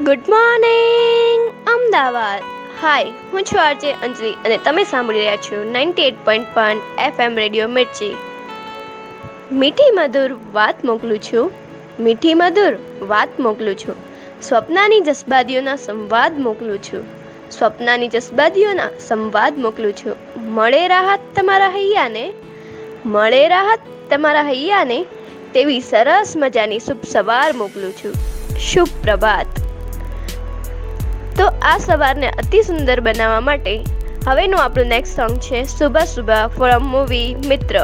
Good morning Ahmedabad હાય હું છું RJ અંજલિ અને તમે સાંભળી રહ્યા છો ninety eight point one FM radio Mirchi મીઠી મધુર વાત મોકલું છું. મીઠી મધુર વાત મોકલું છું. સ્વપ્નાની જસબાદીઓના સંવાદ મોકલું છું. સ્વપ્નાની જસબાદીઓના સંવાદ મોકલું છું. મળે રાહત તમારા હૈયાને? મળે રાહત તમારા હૈયાને? તેવી સરસ મજાની શુભ સવાર મોકલું છું. શુભ પ્રભાત. આ સવારને અતિ સુંદર બનાવવા માટે હવેનું આપણું નેક્સ્ટ સોંગ છે સુબહ સુબહ ફ્રોમ મૂવી મિત્ર.